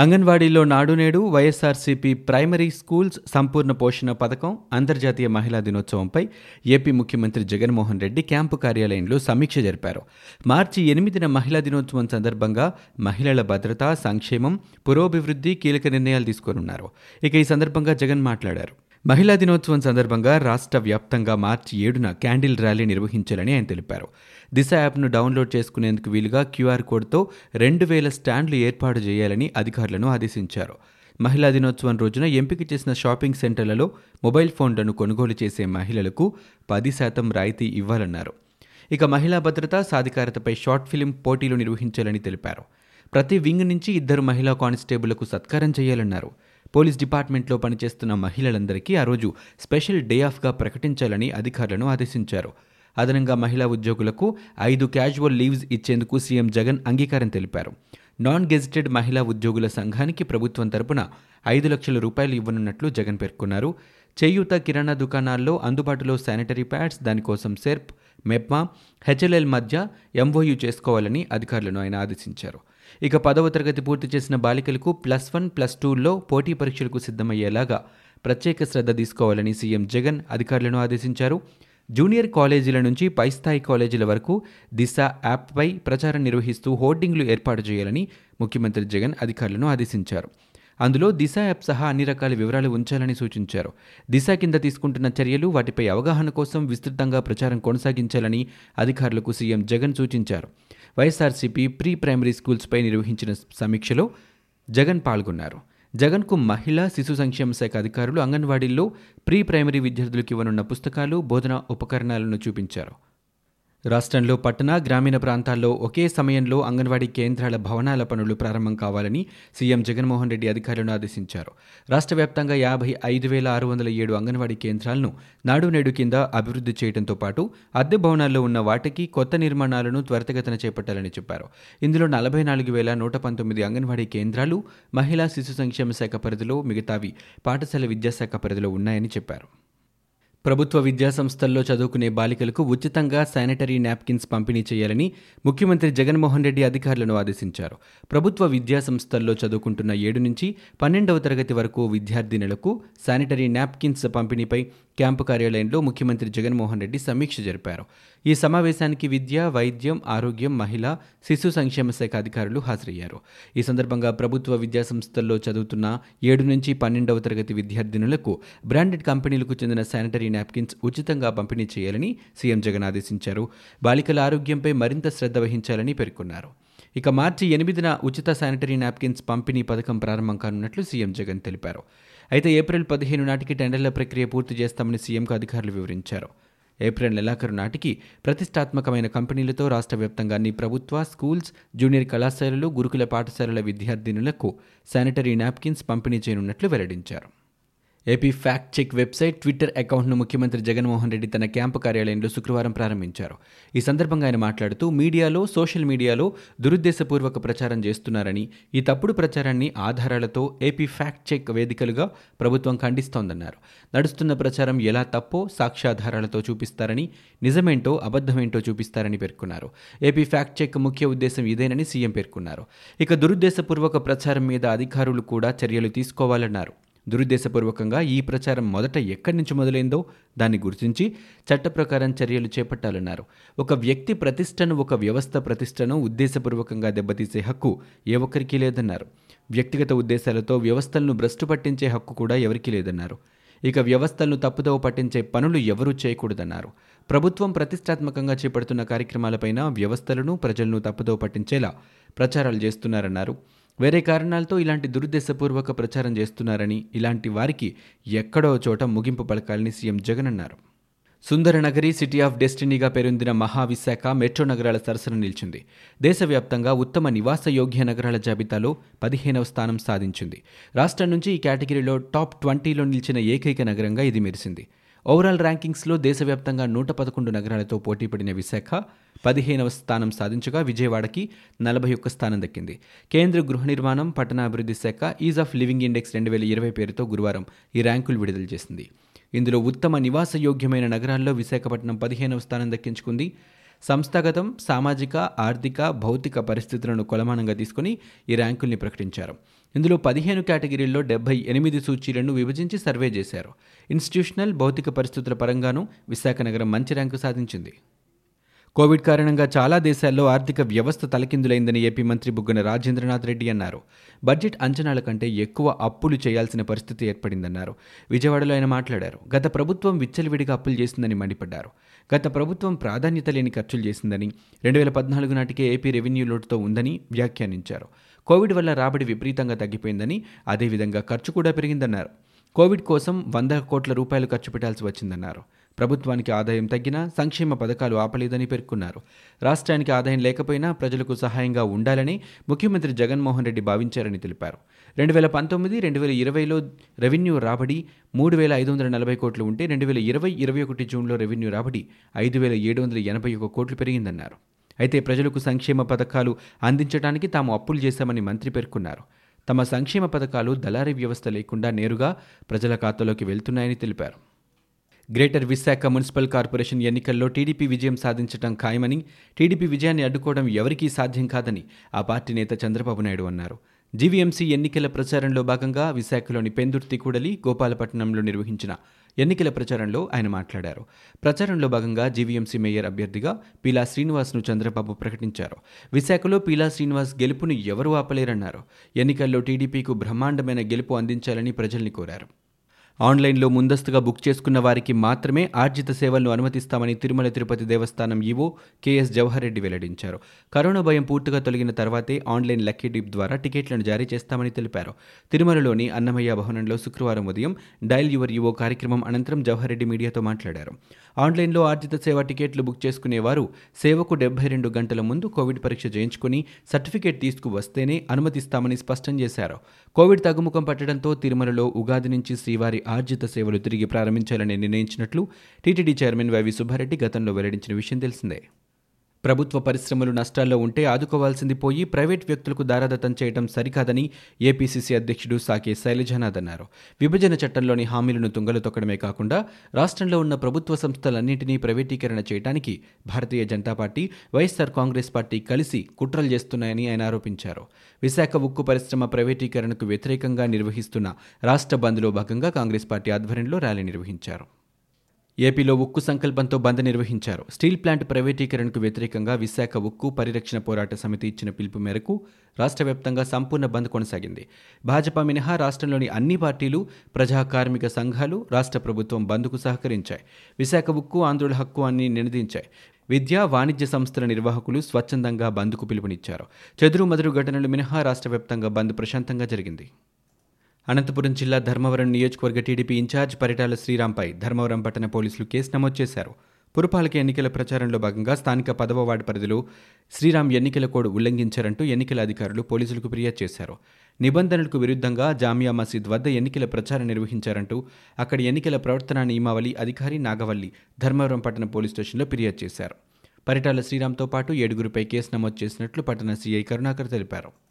అంగన్వాడీలో నాడు నేడు YSRCP primary schools సంపూర్ణ పోషణ పథకం అంతర్జాతీయ మహిళా దినోత్సవంపై ఏపీ ముఖ్యమంత్రి జగన్మోహన్ రెడ్డి క్యాంపు కార్యాలయంలో సమీక్ష జరిపారు. మార్చి ఎనిమిదిన మహిళా దినోత్సవం సందర్భంగా మహిళల భద్రత సంక్షేమం పురోభివృద్ధి కీలక నిర్ణయాలు తీసుకోనున్నారు. ఇక ఈ సందర్భంగా జగన్ మాట్లాడారు. మహిళా దినోత్సవం సందర్భంగా రాష్ట్ర వ్యాప్తంగా మార్చి ఏడున క్యాండిల్ ర్యాలీ నిర్వహించాలని ఆయన తెలిపారు. దిశ యాప్ను డౌన్లోడ్ చేసుకునేందుకు వీలుగా క్యూఆర్ కోడ్తో రెండు వేల స్టాండ్లు ఏర్పాటు చేయాలని అధికారులను ఆదేశించారు. మహిళా దినోత్సవం రోజున ఎంపిక చేసిన షాపింగ్ సెంటర్లలో మొబైల్ ఫోన్లను కొనుగోలు చేసే మహిళలకు పది శాతం రాయితీ ఇవ్వాలన్నారు. ఇక మహిళా భద్రత సాధికారతపై షార్ట్ ఫిలిం పోటీలు నిర్వహించాలని తెలిపారు. ప్రతి వింగ్ నుంచి ఇద్దరు మహిళా కానిస్టేబుళ్ళకు సత్కారం చేయాలన్నారు. పోలీస్ డిపార్ట్మెంట్లో పనిచేస్తున్న మహిళలందరికీ ఆ రోజు స్పెషల్ డే ఆఫ్గా ప్రకటించాలని అధికారులను ఆదేశించారు. అదనంగా మహిళా ఉద్యోగులకు ఐదు క్యాజువల్ లీవ్స్ ఇచ్చేందుకు సీఎం జగన్ అంగీకారం తెలిపారు. నాన్ గెజిటెడ్ మహిళా ఉద్యోగుల సంఘానికి ప్రభుత్వం తరపున ఐదు లక్షల రూపాయలు ఇవ్వనున్నట్లు జగన్ పేర్కొన్నారు. చేయూత కిరాణా దుకాణాల్లో అందుబాటులో శానిటరీ ప్యాడ్స్ దానికోసం సెర్ప్ మెప్మా హెచ్ఎల్ఎల్ మధ్య ఎంఓయూ చేసుకోవాలని అధికారులను ఆయన ఆదేశించారు. ఇక పదవ తరగతి పూర్తి చేసిన బాలికలకు ప్లస్ వన్ ప్లస్ టూల్లో పోటీ పరీక్షలకు సిద్ధమయ్యేలాగా ప్రత్యేక శ్రద్ధ తీసుకోవాలని సీఎం జగన్ అధికారులను ఆదేశించారు. జూనియర్ కాలేజీల నుంచి పై స్థాయి కాలేజీల వరకు దిశ యాప్పై ప్రచారం నిర్వహిస్తూ హోర్డింగ్లు ఏర్పాటు చేయాలని ముఖ్యమంత్రి జగన్ అధికారులను ఆదేశించారు. అందులో దిశ యాప్ సహా అన్ని రకాల వివరాలు ఉంచాలని సూచించారు. దిశ కింద తీసుకుంటున్న చర్యలు వాటిపై అవగాహన కోసం విస్తృతంగా ప్రచారం కొనసాగించాలని అధికారులకు సీఎం జగన్ సూచించారు. వైఎస్ఆర్సీపీ ప్రీ ప్రైమరీ స్కూల్స్పై నిర్వహించిన సమీక్షలో జగన్ పాల్గొన్నారు. జగన్కు మహిళా శిశు సంక్షేమ శాఖ అధికారులు అంగన్వాడీల్లో ప్రీ ప్రైమరీ విద్యార్థులకు ఇవ్వనున్న పుస్తకాలు బోధనా ఉపకరణాలను చూపించారు. రాష్ట్రంలో పట్టణ గ్రామీణ ప్రాంతాల్లో ఒకే సమయంలో అంగన్వాడీ కేంద్రాల భవనాల పనులు ప్రారంభం కావాలని సీఎం జగన్మోహన్ రెడ్డి అధికారులను ఆదేశించారు. రాష్ట్ర వ్యాప్తంగా యాభై ఐదు వేల ఆరు వందల ఏడు అంగన్వాడీ కేంద్రాలను నాడు నేడు కింద అభివృద్ధి చేయడంతో పాటు అద్దె భవనాల్లో ఉన్న వాటికి కొత్త నిర్మాణాలను త్వరితగతిన చేపట్టాలని చెప్పారు. ఇందులో నలభై నాలుగు వేల నూట పంతొమ్మిది అంగన్వాడీ కేంద్రాలు మహిళా శిశు సంక్షేమ శాఖ పరిధిలో మిగతావి పాఠశాల విద్యాశాఖ పరిధిలో ఉన్నాయని చెప్పారు. ప్రభుత్వ విద్యాసంస్థల్లో చదువుకునే బాలికలకు ఉచితంగా శానిటరీ నాప్కిన్స్ పంపిణీ చేయాలని ముఖ్యమంత్రి జగన్మోహన్ రెడ్డి అధికారులను ఆదేశించారు. ప్రభుత్వ విద్యాసంస్థల్లో చదువుకుంటున్న ఏడు నుంచి పన్నెండవ తరగతి వరకు విద్యార్థినులకు శానిటరీ నాప్కిన్స్ పంపిణీపై క్యాంపు కార్యాలయంలో ముఖ్యమంత్రి జగన్మోహన్ రెడ్డి సమీక్ష జరిపారు. ఈ సమావేశానికి విద్య వైద్యం ఆరోగ్యం మహిళా శిశు సంక్షేమ శాఖ అధికారులు హాజరయ్యారు. ఈ సందర్భంగా ప్రభుత్వ విద్యాసంస్థల్లో చదువుతున్న ఏడు నుంచి పన్నెండవ తరగతి విద్యార్థినులకు బ్రాండెడ్ కంపెనీలకు చెందిన శానిటరీ నాప్కిన్స్ ఉచితంగా పంపిణీ చేయాలని సీఎం జగన్ ఆదేశించారు. బాలికల ఆరోగ్యంపై మరింత శ్రద్ధ వహించాలని పేర్కొన్నారు. ఇక మార్చి ఎనిమిదిన ఉచిత శానిటరీ నాప్కిన్స్ పంపిణీ పథకం ప్రారంభం కానున్నట్లు సీఎం జగన్ తెలిపారు. అయితే ఏప్రిల్ పదిహేను నాటికి టెండర్ల ప్రక్రియ పూర్తి చేస్తామని సీఎంకు అధికారులు వివరించారు. ఏప్రిల్ నెలాఖరు నాటికి ప్రతిష్టాత్మకమైన కంపెనీలతో రాష్ట్ర వ్యాప్తంగా అన్ని ప్రభుత్వ స్కూల్స్ జూనియర్ కళాశాలలు గురుకుల పాఠశాలల విద్యార్థినులకు శానిటరీ నాప్కిన్స్ పంపిణీ చేయనున్నట్లు వెల్లడించారు. AP fact check website Twitter అకౌంట్ను ముఖ్యమంత్రి జగన్మోహన్ రెడ్డి తన క్యాంపు కార్యాలయంలో శుక్రవారం ప్రారంభించారు. ఈ సందర్భంగా ఆయన మాట్లాడుతూ మీడియాలో సోషల్ మీడియాలో దురుద్దేశపూర్వక ప్రచారం చేస్తున్నారని ఈ తప్పుడు ప్రచారాన్ని ఆధారాలతో ఏపీ ఫ్యాక్ట్ చెక్ వేదికలుగా ప్రభుత్వం ఖండిస్తోందన్నారు. నడుస్తున్న ప్రచారం ఎలా తప్పో సాక్ష్యాధారాలతో చూపిస్తారని నిజమేంటో అబద్ధమేంటో చూపిస్తారని పేర్కొన్నారు. ఏపీ ఫ్యాక్ట్ చెక్ ముఖ్య ఉద్దేశం ఇదేనని సీఎం పేర్కొన్నారు. ఇక దురుద్దేశపూర్వక ప్రచారం మీద అధికారులు కూడా చర్యలు తీసుకోవాలన్నారు. దురుద్దేశపూర్వకంగా ఈ ప్రచారం మొదట ఎక్కడి నుంచి మొదలైందో దాన్ని గుర్తించి చట్ట ప్రకారం చర్యలు చేపట్టాలన్నారు. ఒక వ్యక్తి ప్రతిష్టను ఒక వ్యవస్థ ప్రతిష్టను ఉద్దేశపూర్వకంగా దెబ్బతీసే హక్కు ఏ ఒక్కరికి లేదన్నారు. వ్యక్తిగత ఉద్దేశాలతో వ్యవస్థలను భ్రష్టు పట్టించే హక్కు కూడా ఎవరికీ లేదన్నారు. ఇక వ్యవస్థలను తప్పుదోవ పట్టించే పనులు ఎవరూ చేయకూడదన్నారు. ప్రభుత్వం ప్రతిష్టాత్మకంగా చేపడుతున్న కార్యక్రమాలపైన వ్యవస్థలను ప్రజలను తప్పుదోవ పట్టించేలా ప్రచారాలు చేస్తున్నారన్నారు. వేరే కారణాలతో ఇలాంటి దురుద్దేశపూర్వక ప్రచారం చేస్తున్నారని ఇలాంటి వారికి ఎక్కడో చోట ముగింపు పలకాలని సీఎం జగన్ అన్నారు. సుందర నగరి సిటీ ఆఫ్ డెస్టినీగా పేరొందిన మహావిశాఖ మెట్రో నగరాల సరసన నిలిచింది. దేశవ్యాప్తంగా ఉత్తమ నివాస యోగ్య నగరాల జాబితాలో పదిహేనవ స్థానం సాధించింది. రాష్ట్రం నుంచి ఈ కేటగిరీలో టాప్ ట్వంటీలో నిలిచిన ఏకైక నగరంగా ఇది మెరిసింది. ఓవరాల్ ర్యాంకింగ్స్లో దేశవ్యాప్తంగా నూట పదకొండు నగరాలతో పోటీపడిన విశాఖ పదిహేనవ స్థానం సాధించగా విజయవాడకి నలభై ఒక్క స్థానం దక్కింది. కేంద్ర గృహ నిర్మాణం పట్టణాభివృద్ధి శాఖ ఈజ్ ఆఫ్ లివింగ్ ఇండెక్స్ రెండు వేల ఇరవై పేరుతో గురువారం ఈ ర్యాంకులు విడుదల చేసింది. ఇందులో ఉత్తమ నివాసయోగ్యమైన నగరాల్లో విశాఖపట్నం పదిహేనవ స్థానం దక్కించుకుంది. సంస్థాగతం సామాజిక ఆర్థిక భౌతిక పరిస్థితులను కొలమానంగా తీసుకుని ఈ ర్యాంకుల్ని ప్రకటించారు. ఇందులో పదిహేను కేటగిరీల్లో డెబ్బై ఎనిమిది సూచీలను విభజించి సర్వే చేశారు. ఇన్స్టిట్యూషనల్ భౌతిక పరిస్థితుల పరంగానూ విశాఖ నగరం మంచి ర్యాంకు సాధించింది. కోవిడ్ కారణంగా చాలా దేశాల్లో ఆర్థిక వ్యవస్థ తలకిందులైందని ఏపీ మంత్రి బుగ్గన రాజేంద్రనాథ్ రెడ్డి అన్నారు. బడ్జెట్ అంచనాల కంటే ఎక్కువ అప్పులు చేయాల్సిన పరిస్థితి ఏర్పడిందన్నారు. విజయవాడలో ఆయన మాట్లాడారు. గత ప్రభుత్వం విచ్చలవిడిగా అప్పులు చేసిందని మండిపడ్డారు. గత ప్రభుత్వం ప్రాధాన్యత లేని ఖర్చులు చేసిందని రెండు వేల పద్నాలుగు నాటికే ఏపీ రెవెన్యూ లోటుతో ఉందని వ్యాఖ్యానించారు. కోవిడ్ వల్ల రాబడి విపరీతంగా తగ్గిపోయిందని అదేవిధంగా ఖర్చు కూడా పెరిగిందన్నారు. కోవిడ్ కోసం వంద కోట్ల రూపాయలు ఖర్చు పెట్టాల్సి వచ్చిందన్నారు. ప్రభుత్వానికి ఆదాయం తగ్గినా సంక్షేమ పథకాలు ఆపలేదని పేర్కొన్నారు. రాష్ట్రానికి ఆదాయం లేకపోయినా ప్రజలకు సహాయంగా ఉండాలని ముఖ్యమంత్రి జగన్మోహన్ రెడ్డి భావించారని తెలిపారు. రెండు వేల పంతొమ్మిది రెండు వేల ఇరవైలో రెవెన్యూ రాబడి మూడు వేల ఐదు వందల నలభై కోట్లు ఉంటే రెండు వేల ఇరవై ఇరవై ఒకటి జూన్లో రెవెన్యూ రాబడి ఐదు వేల ఏడు వందల ఎనభై ఒక కోట్లు పెరిగిందన్నారు. అయితే ప్రజలకు సంక్షేమ పథకాలు అందించడానికి తాము అప్పులు చేశామని మంత్రి పేర్కొన్నారు. తమ సంక్షేమ పథకాలు దళారీ వ్యవస్థ లేకుండా నేరుగా ప్రజల ఖాతాలోకి వెళ్తున్నాయని తెలిపారు. గ్రేటర్ విశాఖ మున్సిపల్ కార్పొరేషన్ ఎన్నికల్లో టీడీపీ విజయం సాధించడం ఖాయమని టీడీపీ విజయాన్ని అడ్డుకోవడం ఎవరికీ సాధ్యం కాదని ఆ పార్టీ నేత చంద్రబాబు నాయుడు అన్నారు. జీవీఎంసీ ఎన్నికల ప్రచారంలో భాగంగా విశాఖలోని పెందుర్తి కూడలి గోపాలపట్నంలో నిర్వహించిన ఎన్నికల ప్రచారంలో ఆయన మాట్లాడారు. ప్రచారంలో భాగంగా జీవీఎంసీ మేయర్ అభ్యర్థిగా పీలా శ్రీనివాస్ను చంద్రబాబు ప్రకటించారు. విశాఖలో పీలా శ్రీనివాస్ గెలుపును ఎవరూ ఆపలేరన్నారు. ఎన్నికల్లో టీడీపీకు బ్రహ్మాండమైన గెలుపు అందించాలని ప్రజల్ని కోరారు. ఆన్లైన్లో ముందస్తుగా బుక్ చేసుకున్న వారికి మాత్రమే ఆర్జిత సేవలను అనుమతిస్తామని తిరుమల తిరుపతి దేవస్థానం ఈవో కెఎస్ జవహర్ రెడ్డి వెల్లడించారు. కరోనా భయం పూర్తిగా తొలగిన తర్వాతే ఆన్లైన్ లక్కీ డిప్ ద్వారా టికెట్లను జారీ చేస్తామని తెలిపారు. తిరుమలలోని అన్నమయ్య భవనంలో శుక్రవారం ఉదయం డైల్ యువర్ ఈవో కార్యక్రమం అనంతరం జవహర్ రెడ్డి మీడియాతో మాట్లాడారు. ఆన్లైన్లో ఆర్జిత సేవ టికెట్లు బుక్ చేసుకునేవారు సేవకు డెబ్బై రెండు గంటల ముందు కోవిడ్ పరీక్ష చేయించుకుని సర్టిఫికేట్ తీసుకువస్తేనే అనుమతిస్తామని స్పష్టం చేశారు. కోవిడ్ తగ్గుముఖం పట్టడంతో తిరుమలలో ఉగాది నుంచి శ్రీవారి ఆర్జిత సేవలు తిరిగి ప్రారంభించాలని నిర్ణయించినట్లు టీటీడీ చైర్మన్ వైవి సుబ్బారెడ్డి గతంలో వెల్లడించిన విషయం తెలిసిందే. ప్రభుత్వ పరిశ్రమలు నష్టాల్లో ఉంటే ఆదుకోవాల్సింది పోయి ప్రైవేట్ వ్యక్తులకు దారాదత్తం చేయడం సరికాదని ఏపీసీసీ అధ్యక్షుడు సాకే శైలజనాథ్ అన్నారు. విభజన చట్టంలోని హామీలను తుంగలు తొక్కడమే కాకుండా రాష్ట్రంలో ఉన్న ప్రభుత్వ సంస్థలన్నింటినీ ప్రైవేటీకరణ చేయడానికి Bharatiya Janata party YSR Congress party కలిసి కుట్రలు చేస్తున్నాయని ఆయన ఆరోపించారు. విశాఖ ఉక్కు పరిశ్రమ ప్రైవేటీకరణకు వ్యతిరేకంగా నిర్వహిస్తున్న రాష్ట్ర బంద్లో భాగంగా కాంగ్రెస్ పార్టీ ఆధ్వర్యంలో ర్యాలీ నిర్వహించారు. ఏపీలో ఉక్కు సంకల్పంతో బంద్ నిర్వహించారు. స్టీల్ ప్లాంట్ ప్రైవేటీకరణకు వ్యతిరేకంగా విశాఖ ఉక్కు పరిరక్షణ పోరాట సమితి ఇచ్చిన పిలుపు మేరకు రాష్ట్ర వ్యాప్తంగా సంపూర్ణ బంద్ కొనసాగింది. భాజపా మినహా రాష్ట్రంలోని అన్ని పార్టీలు ప్రజా కార్మిక సంఘాలు రాష్ట్ర ప్రభుత్వం బంద్కు సహకరించాయి. విశాఖ ఉక్కు ఆంధ్రుల హక్కు అని నినదించాయి. విద్యా వాణిజ్య సంస్థల నిర్వాహకులు స్వచ్ఛందంగా బంద్కు పిలుపునిచ్చారు. చెదురు మదురు ఘటనలు మినహా రాష్ట్ర వ్యాప్తంగా బంద్ ప్రశాంతంగా జరిగింది. అనంతపురం జిల్లా ధర్మవరం నియోజకవర్గ టీడీపీ ఇన్ఛార్జ్ పరిటాల శ్రీరాంపై ధర్మవరం పట్టణ పోలీసులు కేసు నమోదు చేశారు. పురపాలక ఎన్నికల ప్రచారంలో భాగంగా స్థానిక పదవ వార్డు పరిధిలో శ్రీరామ్ ఎన్నికల కోడ్ ఉల్లంఘించారంటూ ఎన్నికల అధికారులు పోలీసులకు ఫిర్యాదు చేశారు. నిబంధనలకు విరుద్ధంగా జామియా మసీద్ వద్ద ఎన్నికల ప్రచారం నిర్వహించారంటూ అక్కడి ఎన్నికల ప్రవర్తన నియమావళి అధికారి నాగవల్లి ధర్మవరం పట్టణ పోలీస్ స్టేషన్లో ఫిర్యాదు చేశారు. పరిటాల శ్రీరామ్తో పాటు ఏడుగురిపై కేసు నమోదు చేసినట్లు పట్టణ సీఐ కరుణాకర్ తెలిపారు.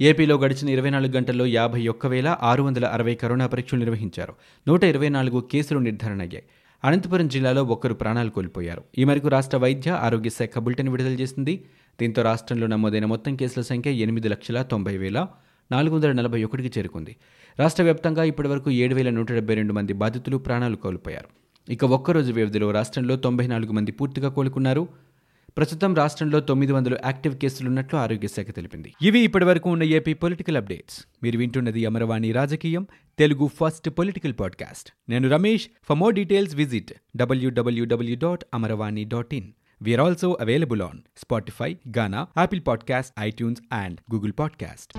ఏపీలో గడిచిన ఇరవై నాలుగు గంటల్లో యాభై ఒక్క వేల ఆరు వందల అరవై కరోనా పరీక్షలు నిర్వహించారు. నూట ఇరవై నాలుగు కేసులు నిర్ధారణ అయ్యాయి అనంతపురం జిల్లాలో ఒక్కరు ప్రాణాలు కోల్పోయారు. ఈ మేరకు రాష్ట్ర వైద్య ఆరోగ్య శాఖ బులెటిన్ విడుదల చేసింది. దీంతో రాష్ట్రంలో నమోదైన మొత్తం కేసుల సంఖ్య ఎనిమిది లక్షల తొంభై వేల నాలుగు వందల నలభై ఒకటికి చేరుకుంది. రాష్ట్ర వ్యాప్తంగా ఇప్పటివరకు ఏడు వేల నూట డెబ్బై రెండు మంది బాధితులు ప్రాణాలు కోల్పోయారు. ఇక ఒక్కరోజు వ్యవధిలో రాష్ట్రంలో తొంభై నాలుగు మంది పూర్తిగా కోలుకున్నారు. ప్రస్తుతం రాష్ట్రంలో తొమ్మిది వందల యాక్టివ్ కేసులున్నట్లు ఆరోగ్యశాఖ తెలిపింది. ఇవి ఇప్పటివరకు ఉన్న ఏపీ పొలిటికల్ అప్డేట్స్. మీరు వింటున్నది అమరవాణి రాజకీయం తెలుగు ఫస్ట్ పొలిటికల్ పాడ్కాస్ట్. నేను Ramesh. For more details visit WWW dot Amaravani dot in we are also available on Spotify Gaana Apple podcast iTunes and Google podcast